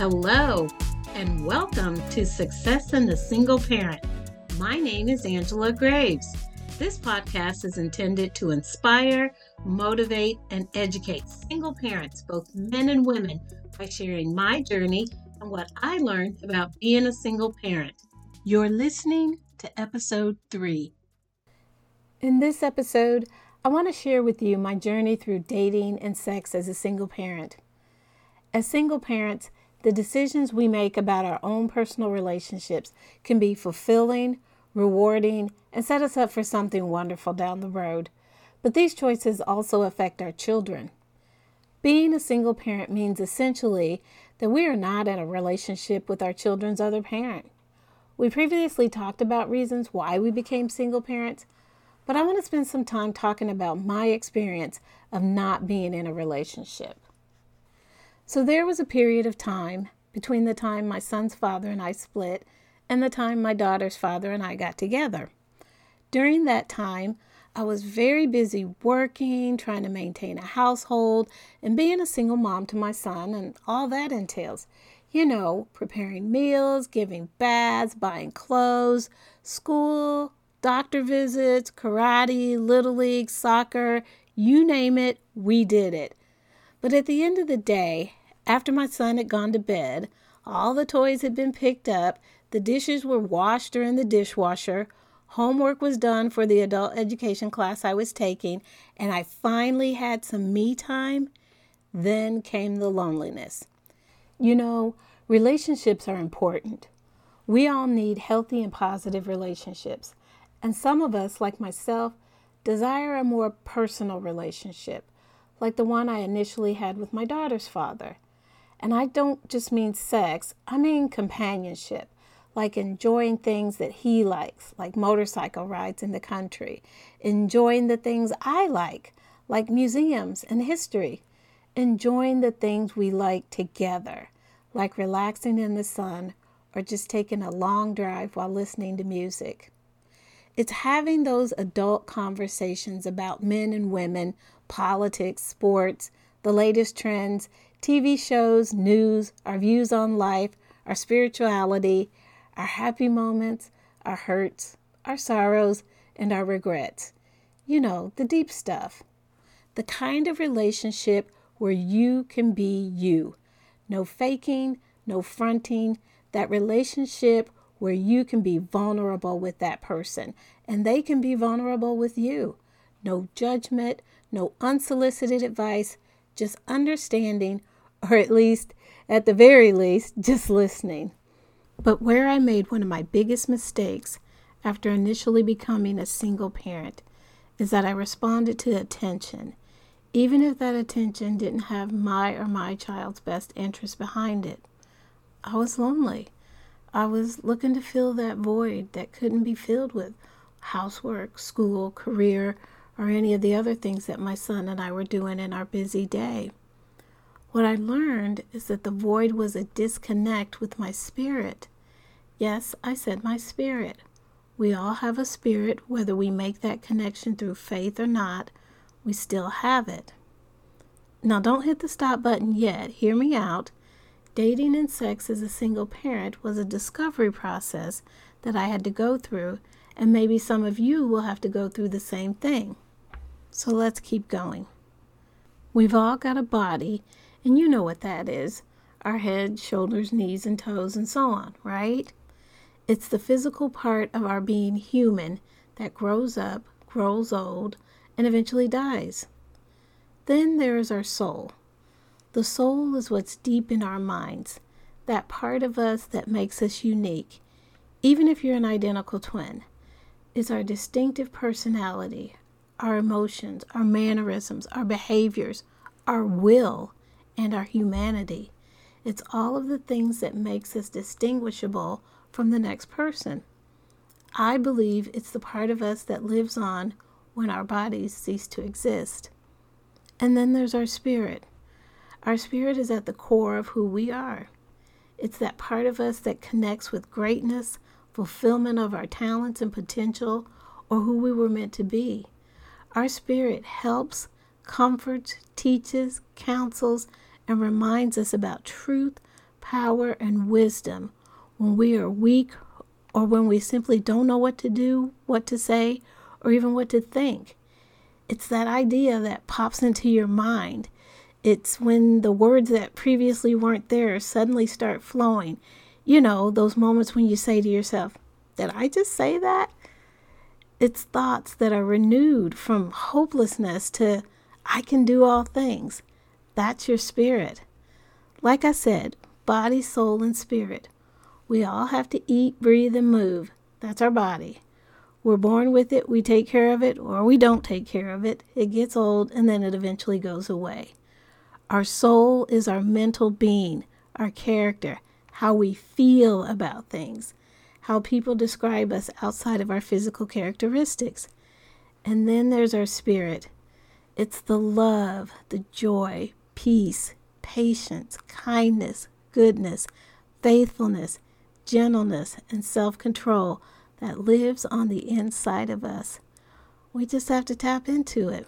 Hello, and welcome to Success in the Single Parent. My name is Angela Graves. This podcast is intended to inspire, motivate, and educate single parents, both men and women, by sharing my journey and what I learned about being a single parent. You're listening to episode three. In this episode, I want to share with you my journey through dating and sex as a single parent. As single parents, the decisions we make about our own personal relationships can be fulfilling, rewarding, and set us up for something wonderful down the road. But these choices also affect our children. Being a single parent means essentially that we are not in a relationship with our children's other parent. We previously talked about reasons why we became single parents, but I want to spend some time talking about my experience of not being in a relationship. So there was a period of time between the time my son's father and I split and the time my daughter's father and I got together. During that time, I was very busy working, trying to maintain a household, and being a single mom to my son, and all that entails. You know, preparing meals, giving baths, buying clothes, school, doctor visits, karate, little league, soccer, you name it, we did it. But at the end of the day, after my son had gone to bed, all the toys had been picked up, the dishes were washed or in the dishwasher, homework was done for the adult education class I was taking, and I finally had some me time. Then came the loneliness. You know, relationships are important. We all need healthy and positive relationships. And some of us, like myself, desire a more personal relationship, like the one I initially had with my daughter's father. And I don't just mean sex, I mean companionship, like enjoying things that he likes, like motorcycle rides in the country, enjoying the things I like, like museums and history, enjoying the things we like together, like relaxing in the sun or just taking a long drive while listening to music. It's having those adult conversations about men and women, politics, sports, the latest trends, TV shows, news, our views on life, our spirituality, our happy moments, our hurts, our sorrows, and our regrets. You know, the deep stuff. The kind of relationship where you can be you. No faking, no fronting. That relationship where you can be vulnerable with that person and they can be vulnerable with you. No judgment, no unsolicited advice, just understanding, or at least, at the very least, just listening. But where I made one of my biggest mistakes after initially becoming a single parent is that I responded to attention, even if that attention didn't have my or my child's best interest behind it. I was lonely. I was looking to fill that void that couldn't be filled with housework, school, career, or any of the other things that my son and I were doing in our busy day. What I learned is that the void was a disconnect with my spirit. Yes, I said my spirit. We all have a spirit, whether we make that connection through faith or not, we still have it. Now, don't hit the stop button yet. Hear me out. Dating and sex as a single parent was a discovery process that I had to go through, and maybe some of you will have to go through the same thing. So let's keep going. We've all got a body, and you know what that is our head, shoulders, knees, and toes, and so on, right? It's the physical part of our being human that grows up, grows old, and eventually dies. Then there is our soul. The soul is what's deep in our minds, that part of us that makes us unique, even if you're an identical twin. It's our distinctive personality, our emotions, our mannerisms, our behaviors, our will, and our humanity. It's all of the things that makes us distinguishable from the next person. I believe it's the part of us that lives on when our bodies cease to exist. And then there's our spirit. Our spirit is at the core of who we are. It's that part of us that connects with greatness, fulfillment of our talents and potential, or who we were meant to be. Our spirit helps, comforts, teaches, counsels, and reminds us about truth, power, and wisdom when we are weak or when we simply don't know what to do, what to say, or even what to think. It's that idea that pops into your mind. It's when the words that previously weren't there suddenly start flowing. You know, those moments when you say to yourself, Did I just say that? It's thoughts that are renewed from hopelessness to, I can do all things. That's your spirit. Like I said, body, soul, and spirit. We all have to eat, breathe, and move. That's our body. We're born with it, we take care of it, or we don't take care of it. It gets old and then it eventually goes away. Our soul is our mental being, our character, how we feel about things, how people describe us outside of our physical characteristics. And then there's our spirit. It's the love, the joy, peace, patience, kindness, goodness, faithfulness, gentleness, and self control that lives on the inside of us. We just have to tap into it.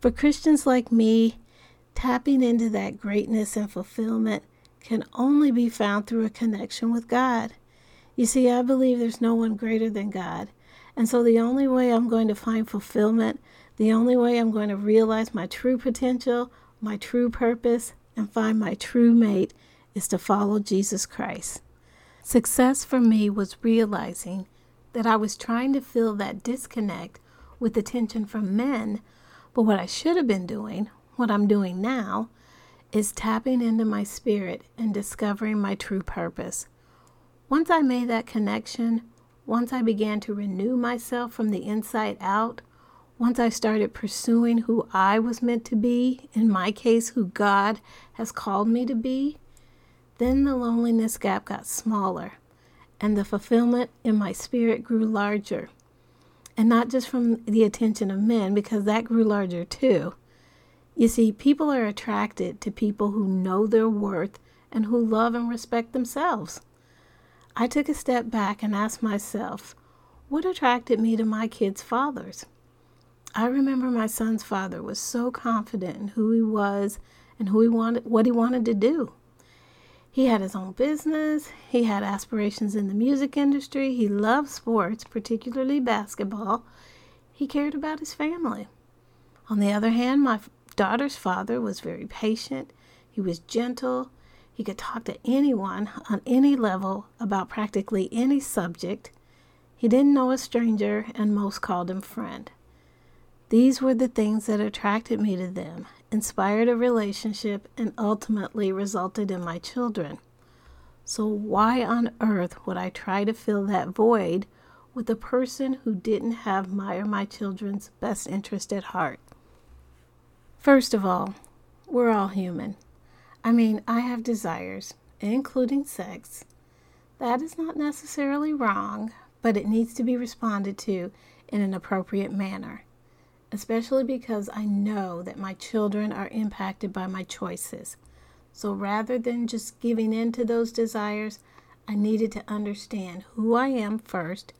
For Christians like me, tapping into that greatness and fulfillment can only be found through a connection with God. You see, I believe there's no one greater than God. And so the only way I'm going to find fulfillment, the only way I'm going to realize my true potential, my true purpose, and find my true mate is to follow Jesus Christ. Success for me was realizing that I was trying to fill that disconnect with attention from men, but what I should have been doing, what I'm doing now, is tapping into my spirit and discovering my true purpose. Once I made that connection, once I began to renew myself from the inside out, once I started pursuing who I was meant to be, in my case, who God has called me to be, then the loneliness gap got smaller, and the fulfillment in my spirit grew larger. And not just from the attention of men, because that grew larger too. You see, people are attracted to people who know their worth and who love and respect themselves. I took a step back and asked myself, what attracted me to my kids' fathers? I remember my son's father was so confident in who he was and who he wanted what he wanted to do. He had his own business. He had aspirations in the music industry. He loved sports, particularly basketball. He cared about his family. On the other hand, my daughter's father was very patient. He was gentle. He could talk to anyone on any level about practically any subject. He didn't know a stranger, and most called him friend. These were the things that attracted me to them, inspired a relationship, and ultimately resulted in my children. So, why on earth would I try to fill that void with a person who didn't have my or my children's best interest at heart? First of all, we're all human. I mean, I have desires, including sex. That is not necessarily wrong, but it needs to be responded to in an appropriate manner especially because I know that my children are impacted by my choices. So rather than just giving in to those desires, I needed to understand who I am first,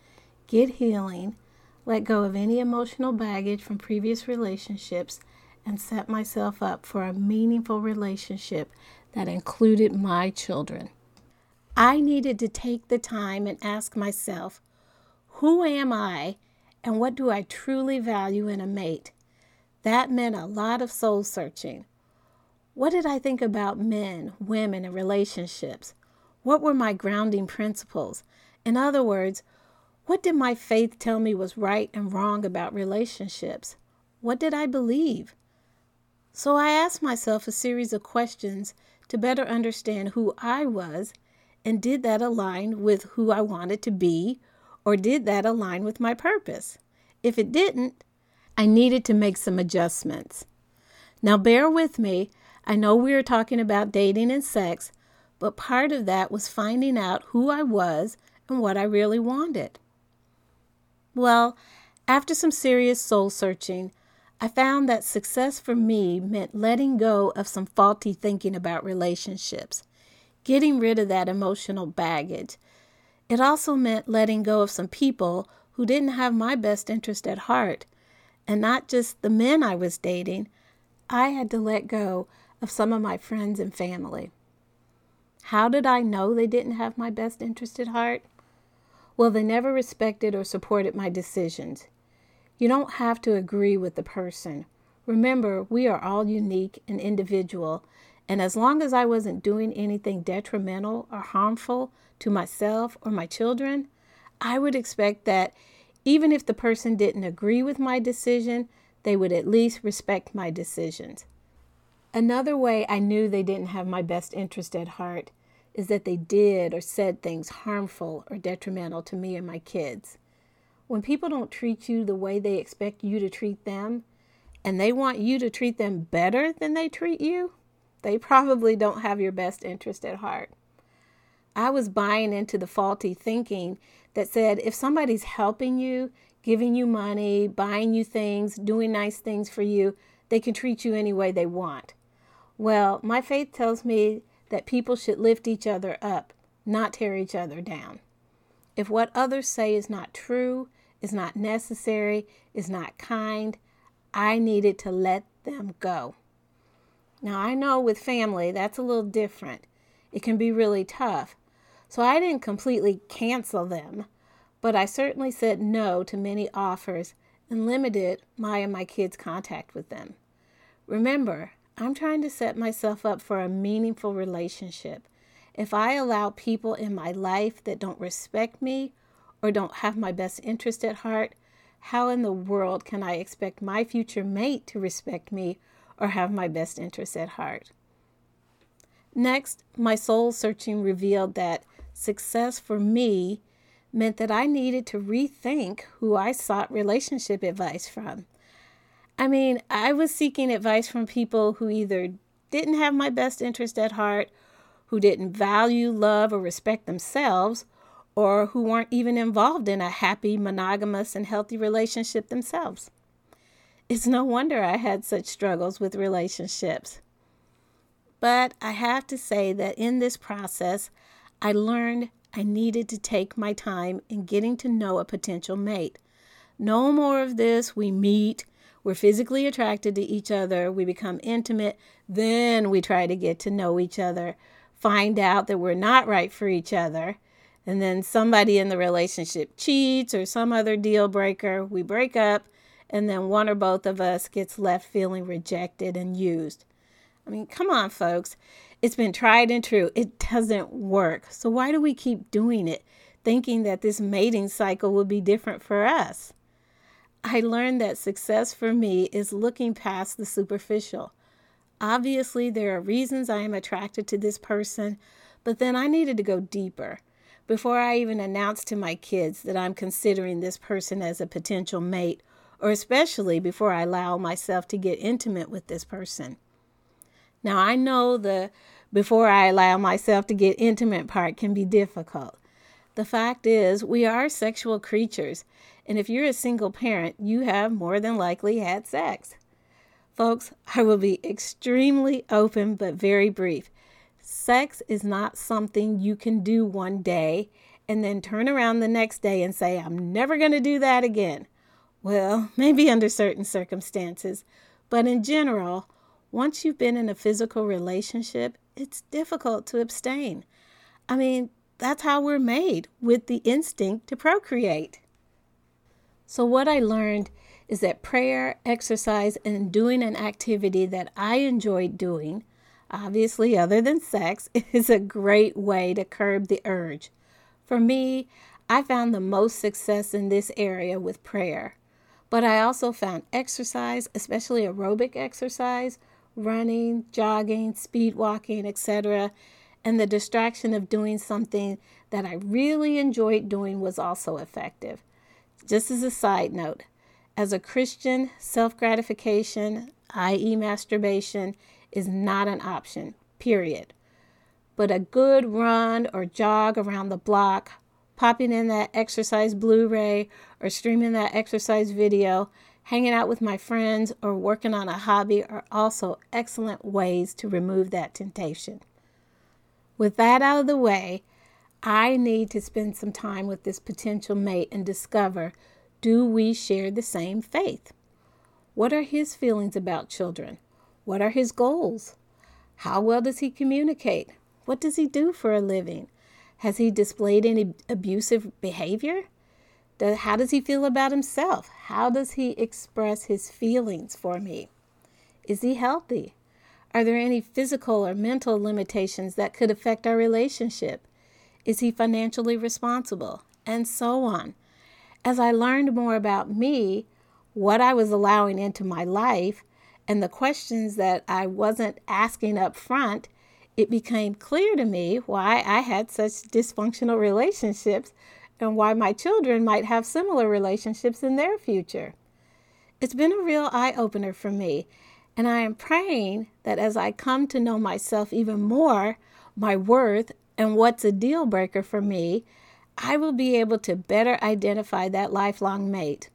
get healing, let go of any emotional baggage from previous relationships, and set myself up for a meaningful relationship that included my children. I needed to take the time and ask myself, who am I and what do I truly value in a mate? That meant a lot of soul searching. What did I think about men, women, and relationships? What were my grounding principles? In other words, what did my faith tell me was right and wrong about relationships? What did I believe? So I asked myself a series of questions to better understand who I was and did that align with who I wanted to be or did that align with my purpose? If it didn't, I needed to make some adjustments. Now, bear with me. I know we are talking about dating and sex, but part of that was finding out who I was and what I really wanted. Well, after some serious soul searching, I found that success for me meant letting go of some faulty thinking about relationships, getting rid of that emotional baggage, it also meant letting go of some people who didn't have my best interest at heart, and not just the men I was dating. I had to let go of some of my friends and family. How did I know they didn't have my best interest at heart? Well, they never respected or supported my decisions. You don't have to agree with the person. Remember, we are all unique and individual, and as long as I wasn't doing anything detrimental or harmful to myself or my children, I would expect that even if the person didn't agree with my decision, they would at least respect my decisions. Another way I knew they didn't have my best interest at heart is that they did or said things harmful or detrimental to me and my kids. When people don't treat you the way they expect you to treat them, and they want you to treat them better than they treat you, they probably don't have your best interest at heart. I was buying into the faulty thinking that said if somebody's helping you, giving you money, buying you things, doing nice things for you, they can treat you any way they want. Well, my faith tells me that people should lift each other up, not tear each other down. If what others say is not true, is not necessary, is not kind, I needed to let them go. Now, I know with family that's a little different. It can be really tough. So I didn't completely cancel them, but I certainly said no to many offers and limited my and my kids' contact with them. Remember, I'm trying to set myself up for a meaningful relationship. If I allow people in my life that don't respect me or don't have my best interest at heart, how in the world can I expect my future mate to respect me or have my best interest at heart? Next, my soul searching revealed that success for me meant that I needed to rethink who I sought relationship advice from. I mean, I was seeking advice from people who either didn't have my best interest at heart, who didn't value, love, or respect themselves, or who weren't even involved in a happy, monogamous, and healthy relationship themselves. It's no wonder I had such struggles with relationships. But I have to say that in this process, I learned I needed to take my time in getting to know a potential mate. No more of this, we meet, we're physically attracted to each other, we become intimate, then we try to get to know each other, find out that we're not right for each other, and then somebody in the relationship cheats or some other deal breaker, we break up, and then one or both of us gets left feeling rejected and used. I mean, come on, folks. It's been tried and true. It doesn't work. So why do we keep doing it, thinking that this mating cycle will be different for us? I learned that success for me is looking past the superficial. Obviously, there are reasons I am attracted to this person, but then I needed to go deeper. Before I even announce to my kids that I'm considering this person as a potential mate, or especially before I allow myself to get intimate with this person. Now, I know the before I allow myself to get intimate part can be difficult. The fact is, we are sexual creatures, and if you're a single parent, you have more than likely had sex. Folks, I will be extremely open but very brief. Sex is not something you can do one day and then turn around the next day and say, I'm never going to do that again. Well, maybe under certain circumstances, but in general, once you've been in a physical relationship, it's difficult to abstain. I mean, that's how we're made with the instinct to procreate. So, what I learned is that prayer, exercise, and doing an activity that I enjoyed doing, obviously, other than sex, is a great way to curb the urge. For me, I found the most success in this area with prayer. But I also found exercise, especially aerobic exercise, running, jogging, speed walking, etc., and the distraction of doing something that I really enjoyed doing was also effective. Just as a side note, as a Christian, self gratification, i.e., masturbation, is not an option, period. But a good run or jog around the block, popping in that exercise Blu ray or streaming that exercise video, hanging out with my friends, or working on a hobby are also excellent ways to remove that temptation. With that out of the way, I need to spend some time with this potential mate and discover do we share the same faith? What are his feelings about children? What are his goals? How well does he communicate? What does he do for a living? Has he displayed any abusive behavior? How does he feel about himself? How does he express his feelings for me? Is he healthy? Are there any physical or mental limitations that could affect our relationship? Is he financially responsible? And so on. As I learned more about me, what I was allowing into my life, and the questions that I wasn't asking up front, it became clear to me why I had such dysfunctional relationships and why my children might have similar relationships in their future. It's been a real eye opener for me, and I am praying that as I come to know myself even more, my worth, and what's a deal breaker for me, I will be able to better identify that lifelong mate.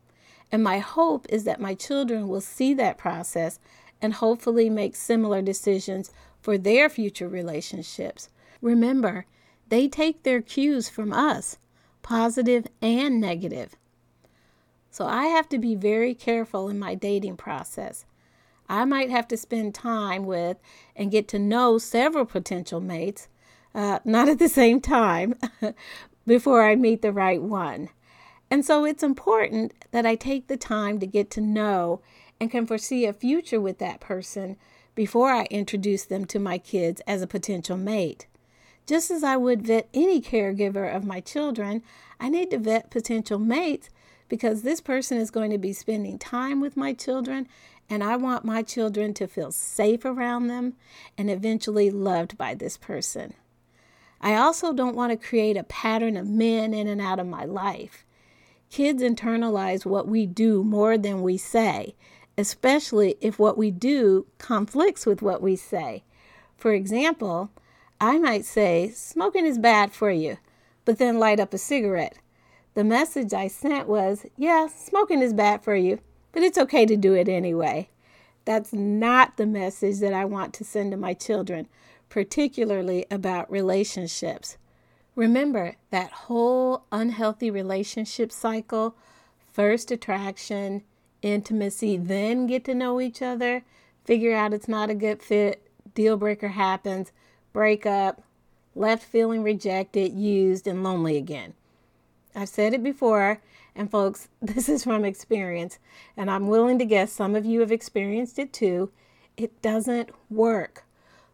And my hope is that my children will see that process and hopefully make similar decisions for their future relationships. Remember, they take their cues from us, positive and negative. So I have to be very careful in my dating process. I might have to spend time with and get to know several potential mates, uh, not at the same time, before I meet the right one. And so it's important that I take the time to get to know and can foresee a future with that person before I introduce them to my kids as a potential mate. Just as I would vet any caregiver of my children, I need to vet potential mates because this person is going to be spending time with my children, and I want my children to feel safe around them and eventually loved by this person. I also don't want to create a pattern of men in and out of my life. Kids internalize what we do more than we say, especially if what we do conflicts with what we say. For example, I might say, smoking is bad for you, but then light up a cigarette. The message I sent was, yeah, smoking is bad for you, but it's okay to do it anyway. That's not the message that I want to send to my children particularly about relationships. Remember that whole unhealthy relationship cycle first attraction, intimacy, then get to know each other, figure out it's not a good fit, deal breaker happens, break up, left feeling rejected, used, and lonely again. I've said it before, and folks, this is from experience, and I'm willing to guess some of you have experienced it too. It doesn't work.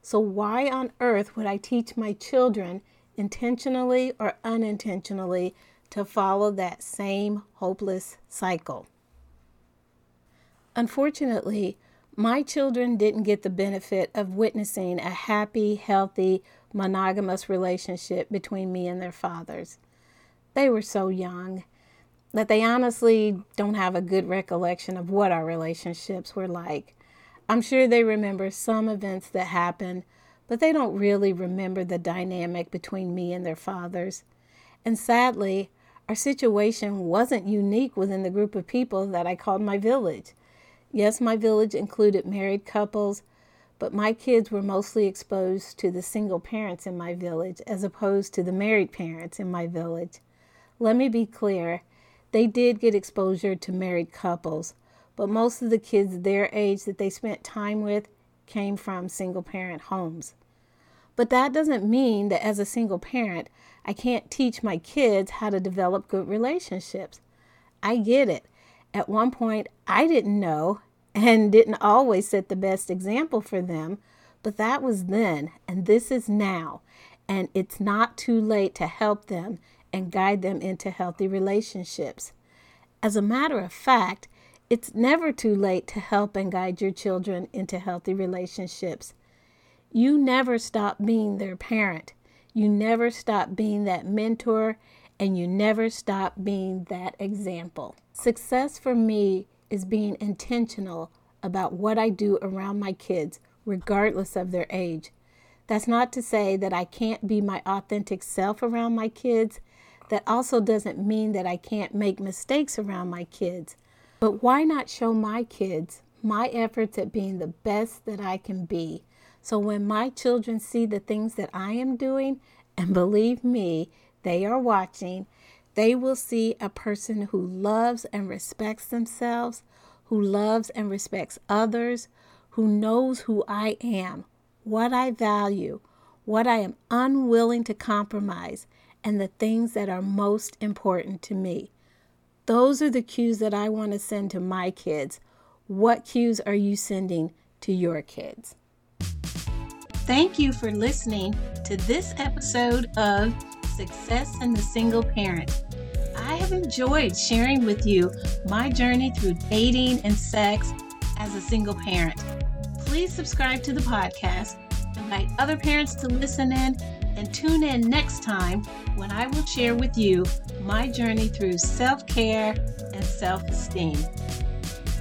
So, why on earth would I teach my children, intentionally or unintentionally, to follow that same hopeless cycle? Unfortunately, my children didn't get the benefit of witnessing a happy, healthy, monogamous relationship between me and their fathers. They were so young that they honestly don't have a good recollection of what our relationships were like. I'm sure they remember some events that happened, but they don't really remember the dynamic between me and their fathers. And sadly, our situation wasn't unique within the group of people that I called my village. Yes, my village included married couples, but my kids were mostly exposed to the single parents in my village as opposed to the married parents in my village. Let me be clear they did get exposure to married couples, but most of the kids their age that they spent time with came from single parent homes. But that doesn't mean that as a single parent, I can't teach my kids how to develop good relationships. I get it. At one point, I didn't know and didn't always set the best example for them, but that was then, and this is now. And it's not too late to help them and guide them into healthy relationships. As a matter of fact, it's never too late to help and guide your children into healthy relationships. You never stop being their parent. You never stop being that mentor, and you never stop being that example. Success for me is being intentional about what I do around my kids, regardless of their age. That's not to say that I can't be my authentic self around my kids. That also doesn't mean that I can't make mistakes around my kids. But why not show my kids my efforts at being the best that I can be? So when my children see the things that I am doing, and believe me, they are watching, they will see a person who loves and respects themselves, who loves and respects others, who knows who I am, what I value, what I am unwilling to compromise, and the things that are most important to me. Those are the cues that I want to send to my kids. What cues are you sending to your kids? Thank you for listening to this episode of Success in the Single Parent. I have enjoyed sharing with you my journey through dating and sex as a single parent. Please subscribe to the podcast, invite other parents to listen in, and tune in next time when I will share with you my journey through self care and self esteem.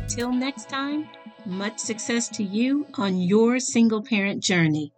Till next time, much success to you on your single parent journey.